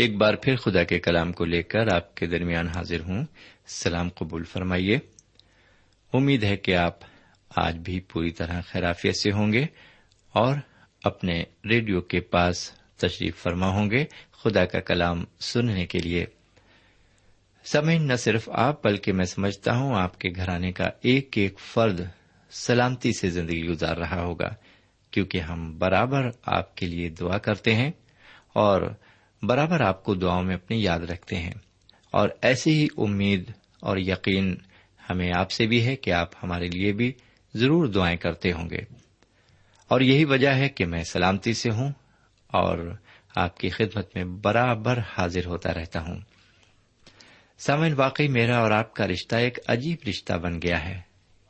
ایک بار پھر خدا کے کلام کو لے کر آپ کے درمیان حاضر ہوں۔ سلام قبول فرمائیے۔ امید ہے کہ آپ آج بھی پوری طرح خیرافیت سے ہوں گے اور اپنے ریڈیو کے پاس تشریف فرما ہوں گے خدا کا کلام سننے کے لیے۔ سمعین نہ صرف آپ بلکہ میں سمجھتا ہوں آپ کے گھرانے کا ایک ایک فرد سلامتی سے زندگی گزار رہا ہوگا، کیونکہ ہم برابر آپ کے لیے دعا کرتے ہیں اور برابر آپ کو دعاؤں میں اپنی یاد رکھتے ہیں۔ اور ایسی ہی امید اور یقین ہمیں آپ سے بھی ہے کہ آپ ہمارے لیے بھی ضرور دعائیں کرتے ہوں گے۔ اور یہی وجہ ہے کہ میں سلامتی سے ہوں اور آپ کی خدمت میں برابر حاضر ہوتا رہتا ہوں۔ سامن واقعی میرا اور آپ کا رشتہ ایک عجیب رشتہ بن گیا ہے۔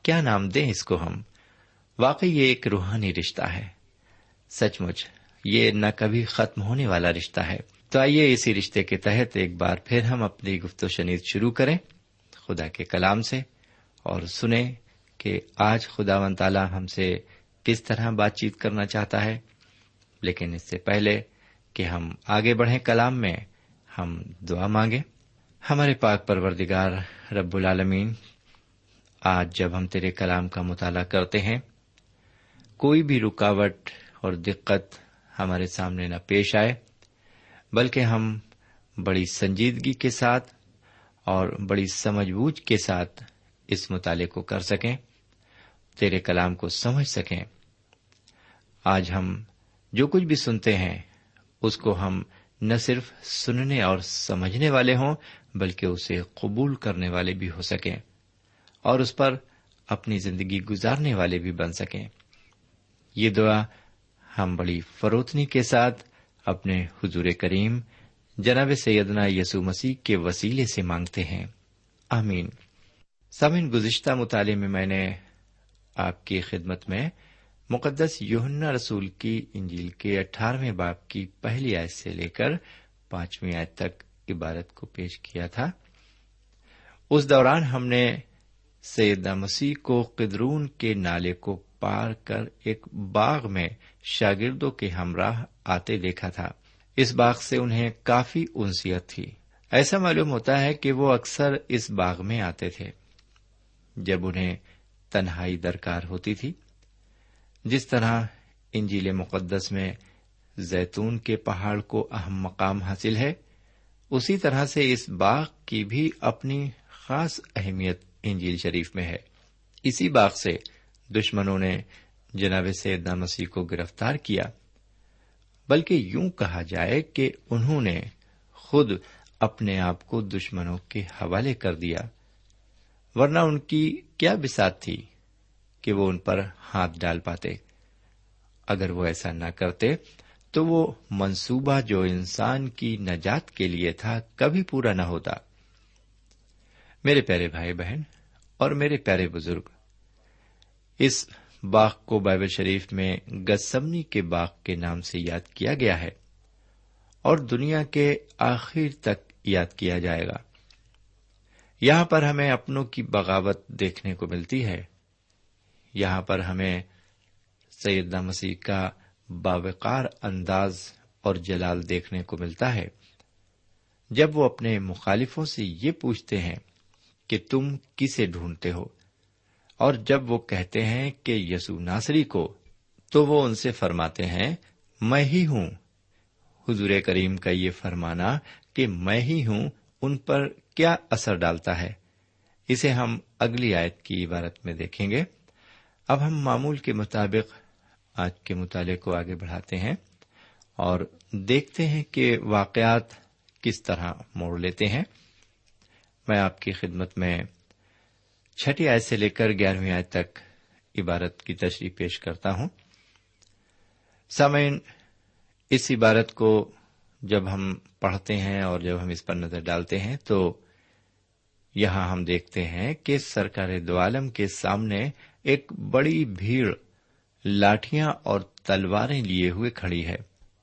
کیا نام دیں اس کو ہم؟ واقعی یہ ایک روحانی رشتہ ہے۔ سچ مچ یہ نہ کبھی ختم ہونے والا رشتہ ہے۔ تو آئیے اسی رشتے کے تحت ایک بار پھر ہم اپنی گفت و شنید شروع کریں، خدا کے کلام سے، اور سنیں کہ آج خدا و تعالی ہم سے کس طرح بات چیت کرنا چاہتا ہے۔ لیکن اس سے پہلے کہ ہم آگے بڑھیں کلام میں، ہم دعا مانگیں۔ ہمارے پاک پروردگار رب العالمین، آج جب ہم تیرے کلام کا مطالعہ کرتے ہیں، کوئی بھی رکاوٹ اور دقت ہمارے سامنے نہ پیش آئے۔ بلکہ ہم بڑی سنجیدگی کے ساتھ اور بڑی سمجھ بوجھ کے ساتھ اس مطالعے کو کر سکیں، تیرے کلام کو سمجھ سکیں۔ آج ہم جو کچھ بھی سنتے ہیں، اس کو ہم نہ صرف سننے اور سمجھنے والے ہوں، بلکہ اسے قبول کرنے والے بھی ہو سکیں اور اس پر اپنی زندگی گزارنے والے بھی بن سکیں۔ یہ دعا ہم بڑی فروتنی کے ساتھ اپنے حضور کریم جناب سیدنا یسو مسیح کے وسیلے سے مانگتے ہیں۔ آمین۔ سمن گزشتہ مطالعے میں میں نے آپ کی خدمت میں مقدس یوہنا رسول کی انجیل کے اٹھارہویں باپ کی پہلی آیت سے لے کر پانچویں آیت تک عبارت کو پیش کیا تھا۔ اس دوران ہم نے سیدہ مسیح کو قدرون کے نالے کو پار کر ایک باغ میں شاگردوں کے ہمراہ آتے دیکھا تھا۔ اس باغ سے انہیں کافی انسیت تھی۔ ایسا معلوم ہوتا ہے کہ وہ اکثر اس باغ میں آتے تھے۔ جب انہیں تنہائی درکار ہوتی تھی، جس طرح انجیل مقدس میں زیتون کے پہاڑ کو اہم مقام حاصل ہے، اسی طرح سے اس باغ کی بھی اپنی خاص اہمیت انجیل شریف میں ہے۔ اسی باغ سے دشمنوں نے جناب سیدنا مسیح کو گرفتار کیا۔ بلکہ یوں کہا جائے کہ انہوں نے خود اپنے آپ کو دشمنوں کے حوالے کر دیا۔ ورنہ ان کی کیا بسات تھی کہ وہ ان پر ہاتھ ڈال پاتے۔ اگر وہ ایسا نہ کرتے تو وہ منصوبہ جو انسان کی نجات کے لیے تھا کبھی پورا نہ ہوتا۔ میرے پیارے بھائی بہن اور میرے پیارے بزرگ اس باغ کو بائبل شریف میں گسمنی کے باغ کے نام سے یاد کیا گیا ہے اور دنیا کے آخر تک یاد کیا جائے گا۔ یہاں پر ہمیں اپنوں کی بغاوت دیکھنے کو ملتی ہے۔ یہاں پر ہمیں سیدنا مسیح کا باوقار انداز اور جلال دیکھنے کو ملتا ہے۔ جب وہ اپنے مخالفوں سے یہ پوچھتے ہیں کہ تم کسے ڈھونڈتے ہو؟ اور جب وہ کہتے ہیں کہ یسو ناصری کو، تو وہ ان سے فرماتے ہیں، میں ہی ہوں۔ حضور کریم کا یہ فرمانا کہ میں ہی ہوں، ان پر کیا اثر ڈالتا ہے؟ اسے ہم اگلی آیت کی عبارت میں دیکھیں گے۔ اب ہم معمول کے مطابق آج کے مطالعے کو آگے بڑھاتے ہیں اور دیکھتے ہیں کہ واقعات کس طرح موڑ لیتے ہیں۔ میں آپ کی خدمت میں چھٹی آیت سے لے کر گیارہویں آیت تک عبارت کی تشریح پیش کرتا ہوں۔ سامعین، اس عبارت کو جب ہم پڑھتے ہیں اور جب ہم اس پر نظر ڈالتے ہیں تو یہاں ہم دیکھتے ہیں کہ سرکار دو عالم کے سامنے ایک بڑی بھیڑ لاٹیاں اور تلواریں لیے ہوئے کھڑی ہے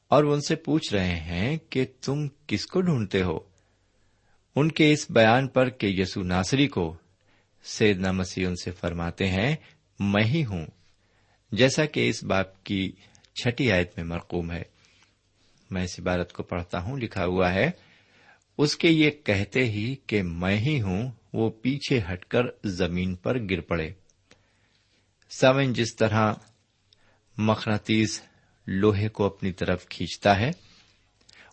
اور وہ ان سے پوچھ رہے ہیں کہ تم کس کو ڈھونڈتے ہو؟ ان کے اس بیان پر کہ یسو ناصری کو سیدنا مسیح ان سے فرماتے ہیں، میں ہی ہوں۔ جیسا کہ اس باپ کی چھٹی آیت میں مرقوم ہے۔ میں اس عبارت کو پڑھتا ہوں، لکھا ہوا ہے، اس کے یہ کہتے ہی کہ میں ہی ہوں، وہ پیچھے ہٹ کر زمین پر گر پڑے۔ سمن جس طرح مقناطیس لوہے کو اپنی طرف کھینچتا ہے،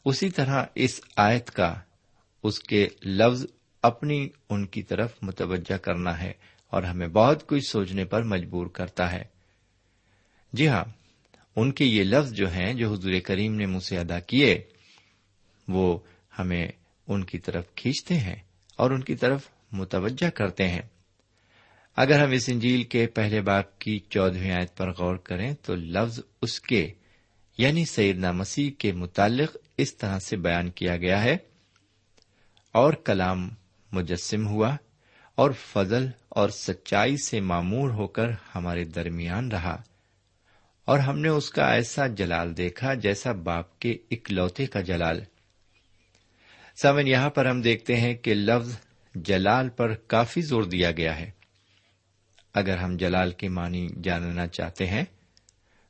اسی طرح اس آیت کا اس کے لفظ اپنی ان کی طرف متوجہ کرنا ہے اور ہمیں بہت کچھ سوچنے پر مجبور کرتا ہے۔ جی ہاں ان کے یہ لفظ جو ہیں جو حضور کریم نے مجھ سے ادا کیے، وہ ہمیں ان کی طرف کھینچتے ہیں اور ان کی طرف متوجہ کرتے ہیں۔ اگر ہم اس انجیل کے پہلے باپ کی چودہویں آیت پر غور کریں تو لفظ اس کے یعنی سیدنا مسیح کے متعلق اس طرح سے بیان کیا گیا ہے، اور کلام مجسم ہوا اور فضل اور سچائی سے معمور ہو کر ہمارے درمیان رہا اور ہم نے اس کا ایسا جلال دیکھا جیسا باپ کے اکلوتے کا جلال۔ سمن، یہاں پر ہم دیکھتے ہیں کہ لفظ جلال پر کافی زور دیا گیا ہے۔ اگر ہم جلال کی معنی جاننا چاہتے ہیں،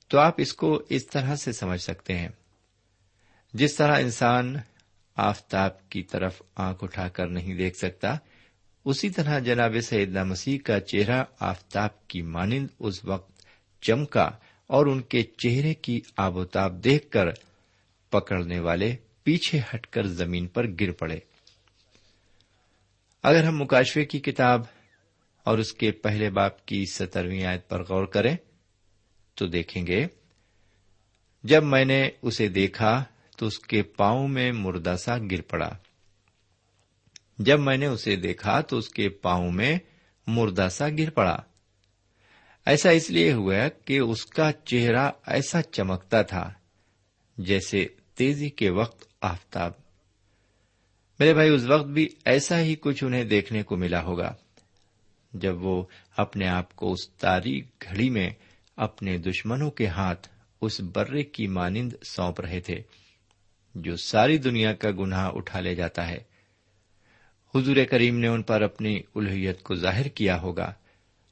تو آپ اس کو اس طرح سے سمجھ سکتے ہیں۔ جس طرح انسان آفتاب کی طرف آنکھ اٹھا کر نہیں دیکھ سکتا۔ اسی طرح جناب سیدنا مسیح کا چہرہ آفتاب کی مانند اس وقت چمکا اور ان کے چہرے کی آب و تاب دیکھ کر پکڑنے والے پیچھے ہٹ کر زمین پر گر پڑے۔ اگر ہم مکاشوے کی کتاب اور اس کے پہلے باپ کی سترویں آیت پر غور کریں تو دیکھیں گے، جب میں نے اسے دیکھا تو اس کے پاؤں میں مردہ سا گر پڑا۔ جب میں نے اسے دیکھا تو اس کے پاؤں میں مردہ سا گر پڑا۔ ایسا اس لیے ہوا کہ اس کا چہرہ ایسا چمکتا تھا جیسے تیزی کے وقت آفتاب۔ میرے بھائی، اس وقت بھی ایسا ہی کچھ انہیں دیکھنے کو ملا ہوگا۔ جب وہ اپنے آپ کو اس تاریخ گھڑی میں اپنے دشمنوں کے ہاتھ اس برے کی مانند سونپ رہے تھے۔ جو ساری دنیا کا گناہ اٹھا لے جاتا ہے۔ حضور کریم نے ان پر اپنی الہیت کو ظاہر کیا ہوگا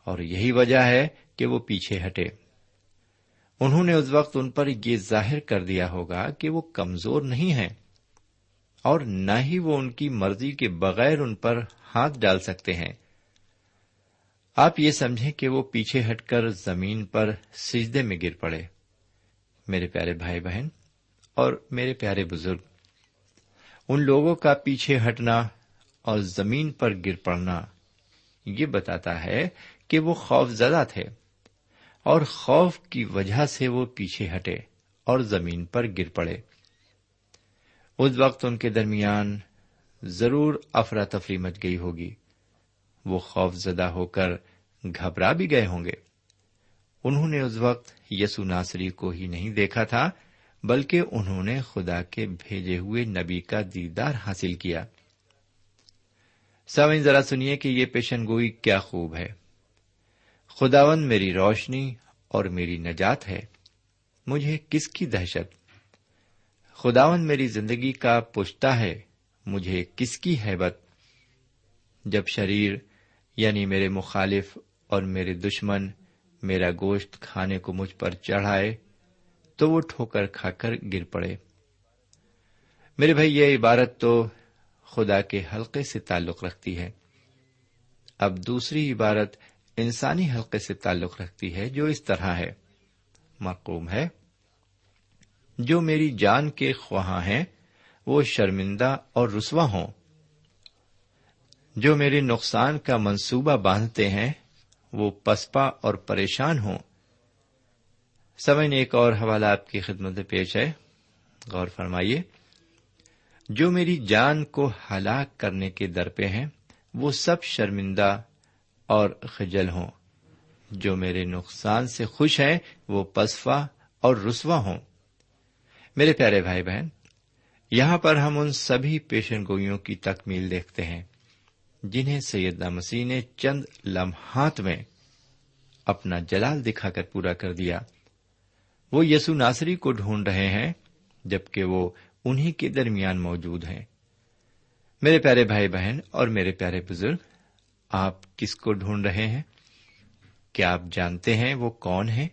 اور یہی وجہ ہے کہ وہ پیچھے ہٹے۔ انہوں نے اس وقت ان پر یہ ظاہر کر دیا ہوگا کہ وہ کمزور نہیں ہیں اور نہ ہی وہ ان کی مرضی کے بغیر ان پر ہاتھ ڈال سکتے ہیں۔ آپ یہ سمجھیں کہ وہ پیچھے ہٹ کر زمین پر سجدے میں گر پڑے۔ میرے پیارے بھائی بہن اور میرے پیارے بزرگ، ان لوگوں کا پیچھے ہٹنا اور زمین پر گر پڑنا یہ بتاتا ہے کہ وہ خوف زدہ تھے اور خوف کی وجہ سے وہ پیچھے ہٹے اور زمین پر گر پڑے۔ اس وقت ان کے درمیان ضرور افراتفری مچ گئی ہوگی۔ وہ خوف زدہ ہو کر گھبرا بھی گئے ہوں گے۔ انہوں نے اس وقت یسو ناصری کو ہی نہیں دیکھا تھا۔ بلکہ انہوں نے خدا کے بھیجے ہوئے نبی کا دیدار حاصل کیا۔ سوئن ذرا سنیے کہ یہ پیشن گوئی کیا خوب ہے۔ خداون میری روشنی اور میری نجات ہے۔ مجھے کس کی دہشت؟ خداون میری زندگی کا پشتا ہے۔ مجھے کس کی حیبت؟ جب شریر یعنی میرے مخالف اور میرے دشمن، میرا گوشت کھانے کو مجھ پر چڑھائے تو وہ ٹھوکر کھا کر گر پڑے۔ میرے بھائی، یہ عبارت تو خدا کے حلقے سے تعلق رکھتی ہے۔ اب دوسری عبارت انسانی حلقے سے تعلق رکھتی ہے، جو اس طرح ہے۔ معقوم ہے۔ جو میری جان کے خواہاں ہیں، وہ شرمندہ اور رسوا ہوں۔ جو میرے نقصان کا منصوبہ باندھتے ہیں، وہ پسپا اور پریشان ہوں۔ سمے نے ایک اور حوالہ آپ کی خدمت میں پیش ہے۔ غور فرمائیے۔ جو میری جان کو ہلاک کرنے کے در پہ ہیں، وہ سب شرمندہ اور خجل ہوں۔ جو میرے نقصان سے خوش ہیں، وہ پسفا اور رسوا ہوں۔ میرے پیارے بھائی بہن، یہاں پر ہم ان سبھی پیشن گوئیوں کی تکمیل دیکھتے ہیں، جنہیں سیدنا مسیح نے چند لمحات میں اپنا جلال دکھا کر پورا کر دیا۔ وہ یسو ناصری کو ڈھونڈ رہے ہیں جبکہ وہ انہیں کے درمیان موجود ہیں۔ میرے پیارے بھائی بہن اور میرے پیارے بزرگ، آپ کس کو ڈھونڈ رہے ہیں؟ کیا آپ جانتے ہیں وہ کون ہیں؟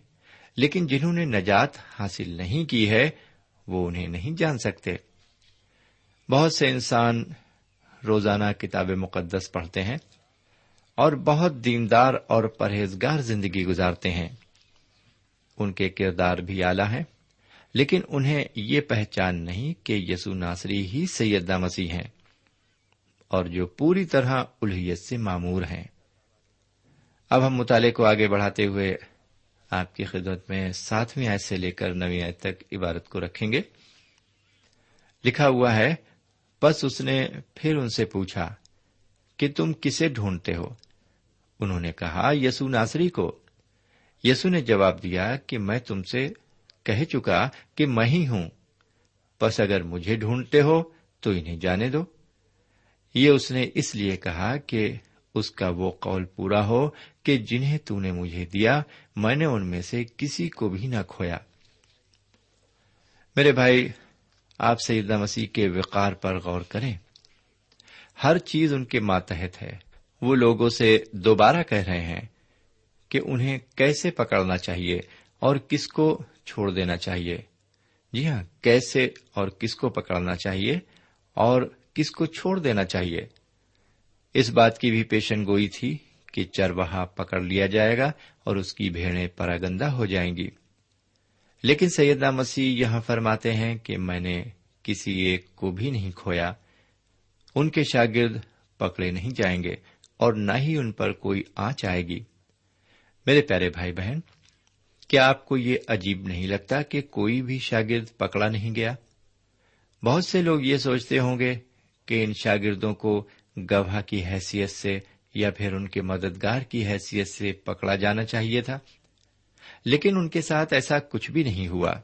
لیکن جنہوں نے نجات حاصل نہیں کی ہے، وہ انہیں نہیں جان سکتے۔ بہت سے انسان روزانہ کتاب مقدس پڑھتے ہیں اور بہت دیندار اور پرہیزگار زندگی گزارتے ہیں۔ ان کے کردار بھی اعلی ہیں، لیکن انہیں یہ پہچان نہیں کہ یسو ناصری ہی سیدہ مسیح ہیں اور جو پوری طرح الہیت سے معمور ہیں۔ اب ہم مطالعے کو آگے بڑھاتے ہوئے آپ کی خدمت میں ساتویں آیت سے لے کر نویں آیت تک عبارت کو رکھیں گے۔ لکھا ہوا ہے بس اس نے پھر ان سے پوچھا کہ تم کسے ڈھونڈتے ہو؟ انہوں نے کہا یسو ناصری کو۔ یسو نے جواب دیا کہ میں تم سے کہہ چکا کہ میں ہی ہوں۔ بس اگر مجھے ڈھونڈتے ہو تو انہیں جانے دو۔ یہ اس نے اس لیے کہا کہ اس کا وہ قول پورا ہو کہ جنہیں تو نے مجھے دیا، میں نے ان میں سے کسی کو بھی نہ کھویا۔ میرے بھائی، آپ سیدہ مسیح کے وقار پر غور کریں۔ ہر چیز ان کے ماتحت ہے۔ وہ لوگوں سے دوبارہ کہہ رہے ہیں۔ کہ انہیں کیسے پکڑنا چاہیے اور کس کو چھوڑ دینا چاہیے۔ جی ہاں کیسے اور کس کو پکڑنا چاہیے اور کس کو چھوڑ دینا چاہیے۔ اس بات کی بھی پیشن گوئی تھی کہ چرواہا پکڑ لیا جائے گا اور اس کی بھیڑیں پراگندہ ہو جائیں گی۔ لیکن سیدہ مسیح یہاں فرماتے ہیں کہ میں نے کسی ایک کو بھی نہیں کھویا۔ ان کے شاگرد پکڑے نہیں جائیں گے اور نہ ہی ان پر کوئی آنچ آئے گی۔ میرے پیارے بھائی بہن، کیا آپ کو یہ عجیب نہیں لگتا کہ کوئی بھی شاگرد پکڑا نہیں گیا؟ بہت سے لوگ یہ سوچتے ہوں گے کہ ان شاگردوں کو گواہ کی حیثیت سے یا پھر ان کے مددگار کی حیثیت سے پکڑا جانا چاہیے تھا، لیکن ان کے ساتھ ایسا کچھ بھی نہیں ہوا۔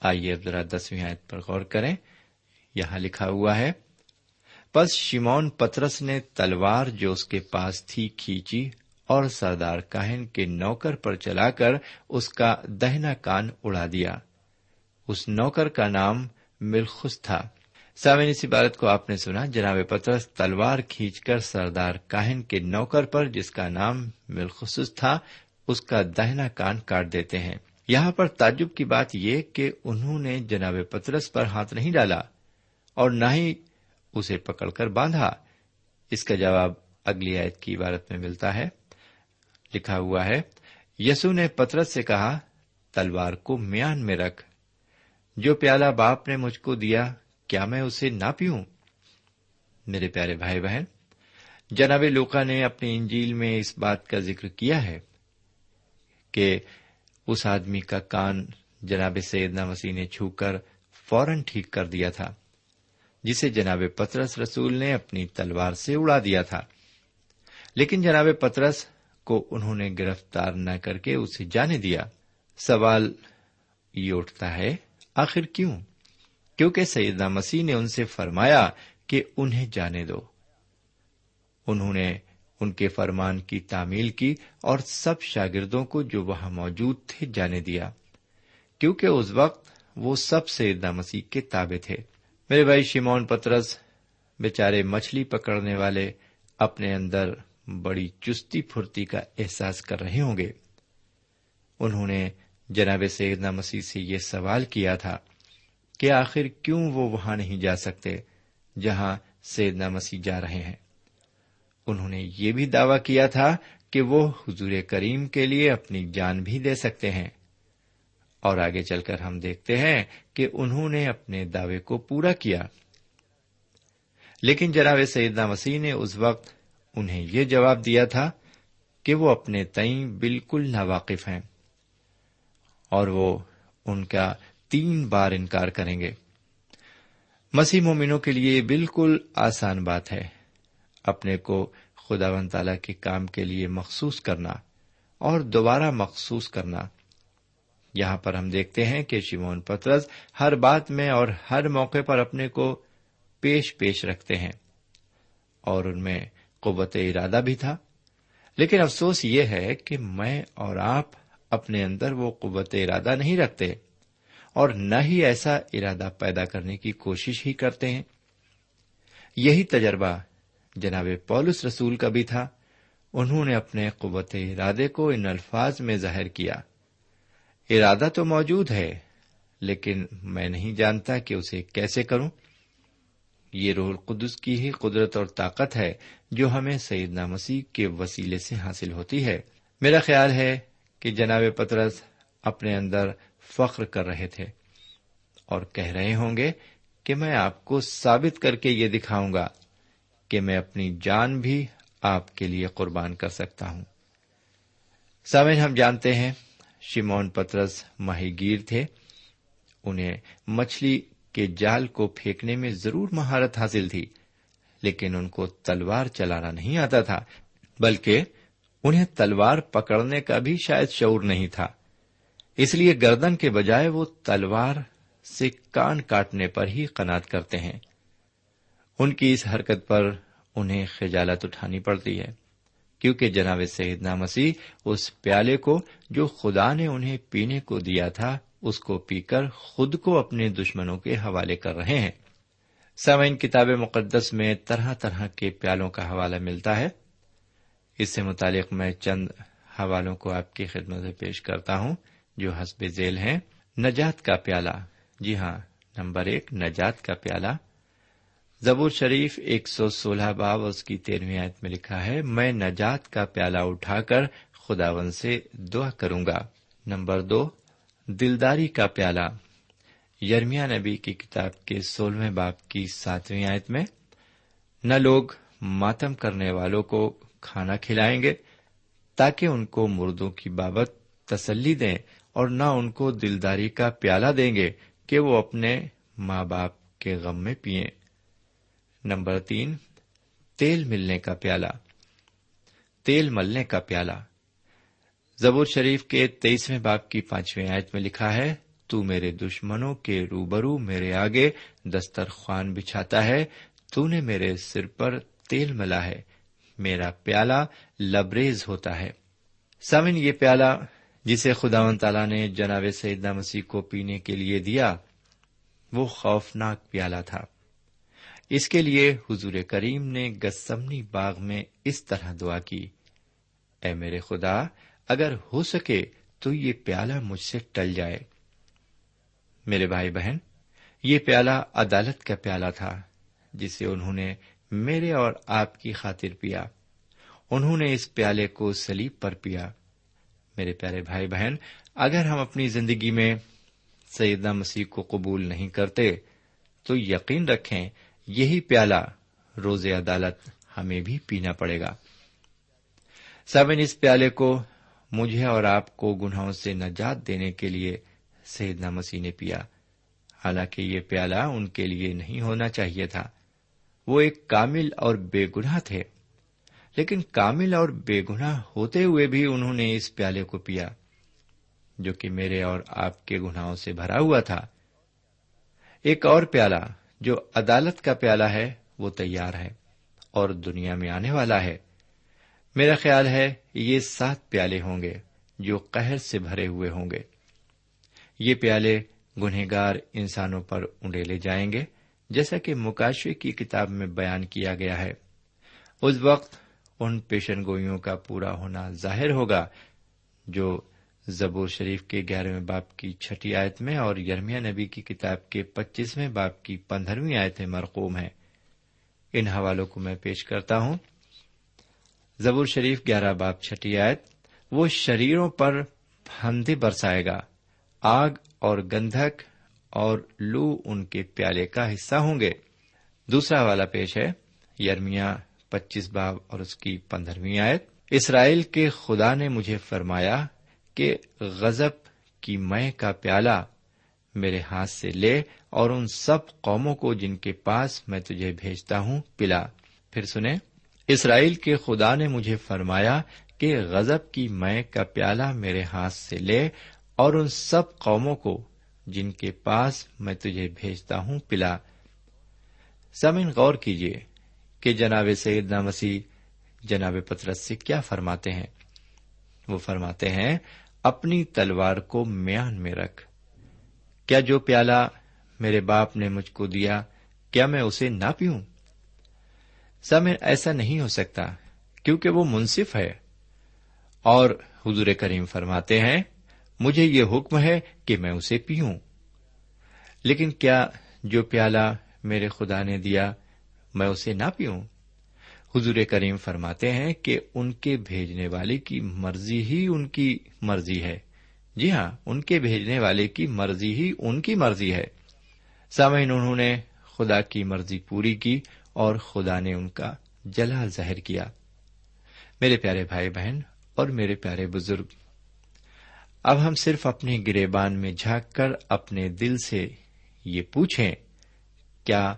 آئیے اب ذرا دسویں آیت پر غور کریں۔ یہاں لکھا ہوا ہے، پس شیمون پترس نے تلوار جو اس کے پاس تھی کھینچی۔ اور سردار کاہن کے نوکر پر چلا کر اس کا دہنا کان اڑا دیا۔ اس نوکر کا نام ملخس تھا۔ سامعین، اس عبارت کو آپ نے سنا۔ جناب پترس، تلوار کھینچ کر سردار کاہن کے نوکر پر جس کا نام ملخص تھا، اس کا دہنا کان کاٹ دیتے ہیں۔ یہاں پر تعجب کی بات یہ کہ انہوں نے جناب پترس پر ہاتھ نہیں ڈالا اور نہ ہی اسے پکڑ کر باندھا۔ اس کا جواب اگلی آیت کی عبارت میں ملتا ہے۔ لکھا ہوا ہے، یسو نے پترس سے کہا، تلوار کو میان میں رکھ، جو پیالہ باپ نے مجھ کو دیا، کیا میں اسے نہ پیوں؟ میرے پیارے بھائی بہن، جناب لوکا نے اپنی انجیل میں اس بات کا ذکر کیا ہے کہ اس آدمی کا کان جناب سیدنا مسیح نے چھو کر فوراً ٹھیک کر دیا تھا، جسے جناب پترس رسول نے اپنی تلوار سے اڑا دیا تھا۔ لیکن جناب پترس کو انہوں نے گرفتار نہ کر کے اسے جانے دیا۔ سوال یہ اٹھتا ہے، آخر کیوں؟ کیونکہ سیدنا مسیح نے ان سے فرمایا کہ انہیں جانے دو۔ انہوں نے ان کے فرمان کی تعمیل کی اور سب شاگردوں کو جو وہاں موجود تھے جانے دیا۔ کیونکہ اس وقت وہ سب سیدنا مسیح کے تابے تھے۔ میرے بھائی شیمون پترس، بیچارے مچھلی پکڑنے والے اپنے اندر بڑی چستی پھرتی کا احساس کر رہے ہوں گے۔ انہوں نے جناب سیدنا مسیح سے یہ سوال کیا تھا کہ آخر کیوں وہ وہاں نہیں جا سکتے جہاں سیدنا مسیح جا رہے ہیں؟ انہوں نے یہ بھی دعوی کیا تھا کہ وہ حضور کریم کے لیے اپنی جان بھی دے سکتے ہیں۔ اور آگے چل کر ہم دیکھتے ہیں کہ انہوں نے اپنے دعوے کو پورا کیا۔ لیکن جناب سیدنا مسیح نے اس وقت انہیں یہ جواب دیا تھا کہ وہ اپنے تئیں بالکل ناواقف ہیں اور وہ ان کا تین بار انکار کریں گے۔ مسیح مومنوں کے لیے بالکل آسان بات ہے۔ اپنے کو خدا و تعالی کے کام کے لیے مخصوص کرنا اور دوبارہ مخصوص کرنا۔ یہاں پر ہم دیکھتے ہیں کہ شیمون پترس ہر بات میں اور ہر موقع پر اپنے کو پیش پیش رکھتے ہیں اور ان میں قوت ارادہ بھی تھا۔ لیکن افسوس یہ ہے کہ میں اور آپ اپنے اندر وہ قوت ارادہ نہیں رکھتے اور نہ ہی ایسا ارادہ پیدا کرنے کی کوشش ہی کرتے ہیں۔ یہی تجربہ جناب پولس رسول کا بھی تھا۔ انہوں نے اپنے قوت ارادے کو ان الفاظ میں ظاہر کیا۔ ارادہ تو موجود ہے، لیکن میں نہیں جانتا کہ اسے کیسے کروں۔ یہ روح القدس کی ہی قدرت اور طاقت ہے جو ہمیں سیدنا مسیح کے وسیلے سے حاصل ہوتی ہے۔ میرا خیال ہے کہ جناب پترس اپنے اندر فخر کر رہے تھے اور کہہ رہے ہوں گے کہ میں آپ کو ثابت کر کے یہ دکھاؤں گا کہ میں اپنی جان بھی آپ کے لیے قربان کر سکتا ہوں۔ سامن ہم جانتے ہیں شمون پترس ماہی گیر تھے، انہیں مچھلی کے جال کو پھینکنے میں ضرور مہارت حاصل تھی، لیکن ان کو تلوار چلانا نہیں آتا تھا، بلکہ انہیں تلوار پکڑنے کا بھی شاید شعور نہیں تھا۔ اس لیے گردن کے بجائے وہ تلوار سے کان کاٹنے پر ہی قناط کرتے ہیں۔ ان کی اس حرکت پر انہیں خجالت اٹھانی پڑتی ہے، کیونکہ جناب سیدنا مسیح اس پیالے کو جو خدا نے انہیں پینے کو دیا تھا اس کو پی کر خود کو اپنے دشمنوں کے حوالے کر رہے ہیں۔ سامعین، کتاب مقدس میں طرح طرح کے پیالوں کا حوالہ ملتا ہے۔ اس سے متعلق میں چند حوالوں کو آپ کی خدمت سے پیش کرتا ہوں، جو حسب ذیل ہیں۔ نجات کا پیالہ۔ جی ہاں نمبر ایک، نجات کا پیالہ۔ زبور شریف ایک سو سولہ باب، اس کی تیرہویں آیت میں لکھا ہے، میں نجات کا پیالہ اٹھا کر خداون سے دعا کروں گا۔ نمبر دو دلداری کا پیالہ۔ یرمیا نبی کی کتاب کے سولہویں باپ کی ساتویں آیت میں، نہ لوگ ماتم کرنے والوں کو کھانا کھلائیں گے تاکہ ان کو مردوں کی بابت تسلی دیں اور نہ ان کو دلداری کا پیالہ دیں گے کہ وہ اپنے ماں باپ کے غم میں پیئیں۔ نمبر تین، تیل ملنے کا پیالہ۔ تیل ملنے کا پیالہ۔ زبور شریف کے تیئیسویں باپ کی پانچویں آیت میں لکھا ہے، تو میرے دشمنوں کے روبرو میرے آگے دسترخوان بچھاتا ہے تو نے میرے سر پر تیل ملا ہے، میرا پیالہ لبریز ہوتا ہے۔ سمن یہ پیالہ جسے خدا و تعالیٰ نے جناب سیدنا مسیح کو پینے کے لیے دیا، وہ خوفناک پیالہ تھا۔ اس کے لیے حضور کریم نے گسمنی باغ میں اس طرح دعا کی، اے میرے خدا اگر ہو سکے تو یہ پیالہ مجھ سے ٹل جائے۔ میرے بھائی بہن، یہ پیالہ عدالت کا پیالہ تھا، جسے انہوں نے میرے اور آپ کی خاطر پیا۔ انہوں نے اس پیالے کو سلیب پر پیا۔ میرے پیارے بھائی بہن، اگر ہم اپنی زندگی میں سیدہ مسیح کو قبول نہیں کرتے، تو یقین رکھیں یہی پیالہ روز عدالت ہمیں بھی پینا پڑے گا۔ سیون اس پیالے کو مجھے اور آپ کو گناہوں سے نجات دینے کے لیے سیدنا مسیح نے پیا۔ حالانکہ یہ پیالہ ان کے لیے نہیں ہونا چاہیے تھا۔ وہ ایک کامل اور بے گناہ تھے۔ لیکن کامل اور بے گناہ ہوتے ہوئے بھی انہوں نے اس پیالے کو پیا، جو کہ میرے اور آپ کے گناہوں سے بھرا ہوا تھا۔ ایک اور پیالہ، جو عدالت کا پیالہ ہے، وہ تیار ہے اور دنیا میں آنے والا ہے۔ میرا خیال ہے یہ سات پیالے ہوں گے جو قہر سے بھرے ہوئے ہوں گے۔ یہ پیالے گنہگار انسانوں پر انڈیلے جائیں گے، جیسا کہ مکاشوے کی کتاب میں بیان کیا گیا ہے۔ اس وقت ان پیشن گوئیوں کا پورا ہونا ظاہر ہوگا، جو زبور شریف کے گیارہویں باپ کی چھٹی آیت میں اور یرمیا نبی کی کتاب کے پچیسویں باپ کی پندرہویں آیتیں مرقوم ہیں۔ ان حوالوں کو میں پیش کرتا ہوں۔ زبور شریف گیارہ باپ چھٹی آیت، وہ شریروں پر پھندے برسائے گا، آگ اور گندھک اور لو ان کے پیالے کا حصہ ہوں گے۔ دوسرا والا پیش ہے، یرمیا پچیس باب اور اس کی پندرہویں آیت۔ اسرائیل کے خدا نے مجھے فرمایا کہ غزب کی مئے کا پیالہ میرے ہاتھ سے لے اور ان سب قوموں کو جن کے پاس میں تجھے بھیجتا ہوں، پلا۔ پھر سنیں۔ اسرائیل کے خدا نے مجھے فرمایا کہ غزب کی مئے کا پیالہ میرے ہاتھ سے لے اور ان سب قوموں کو جن کے پاس میں تجھے بھیجتا ہوں پلا۔ سمن غور کیجیے کہ جناب سیدنا مسیح جناب پترس سے کیا فرماتے ہیں۔ وہ فرماتے ہیں، اپنی تلوار کو میان میں رکھ۔ کیا جو پیالہ میرے باپ نے مجھ کو دیا، کیا میں اسے نہ پیوں؟ سمن ایسا نہیں ہو سکتا کیونکہ وہ منصف ہے۔ اور حضور کریم فرماتے ہیں، مجھے یہ حکم ہے کہ میں اسے پیوں۔ لیکن کیا جو پیالہ میرے خدا نے دیا، میں اسے نہ پیوں؟ حضور کریم فرماتے ہیں کہ ان کے بھیجنے والے کی مرضی ہی ان کی مرضی ہے۔ جی ہاں ان کے بھیجنے والے کی مرضی ہی ان کی مرضی ہے۔ سامعین، انہوں نے خدا کی مرضی پوری کی اور خدا نے ان کا جلال ظاہر کیا۔ میرے پیارے بھائی بہن اور میرے پیارے بزرگ، اب ہم صرف اپنے گریبان میں جھانک کر اپنے دل سے یہ پوچھیں، کیا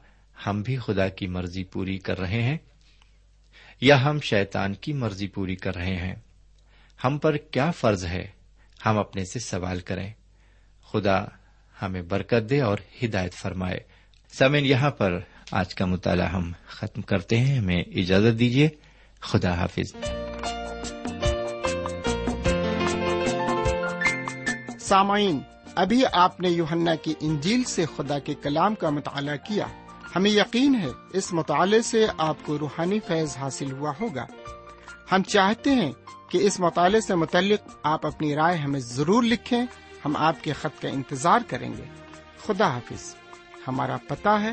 ہم بھی خدا کی مرضی پوری کر رہے ہیں؟ یا ہم شیطان کی مرضی پوری کر رہے ہیں؟ ہم پر کیا فرض ہے؟ ہم اپنے سے سوال کریں۔ خدا ہمیں برکت دے اور ہدایت فرمائے۔ سمین یہاں پر آج کا مطالعہ ہم ختم کرتے ہیں۔ ہمیں اجازت دیجیے خدا حافظ۔ سامعین، ابھی آپ نے یوہنا کی انجیل سے خدا کے کلام کا مطالعہ کیا۔ ہمیں یقین ہے اس مطالعے سے آپ کو روحانی فیض حاصل ہوا ہوگا۔ ہم چاہتے ہیں کہ اس مطالعے سے متعلق آپ اپنی رائے ہمیں ضرور لکھیں۔ ہم آپ کے خط کا انتظار کریں گے۔ خدا حافظ، ہمارا پتا ہے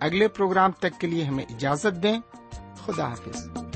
اگلے پروگرام تک کے لیے ہمیں اجازت دیں۔ خدا حافظ۔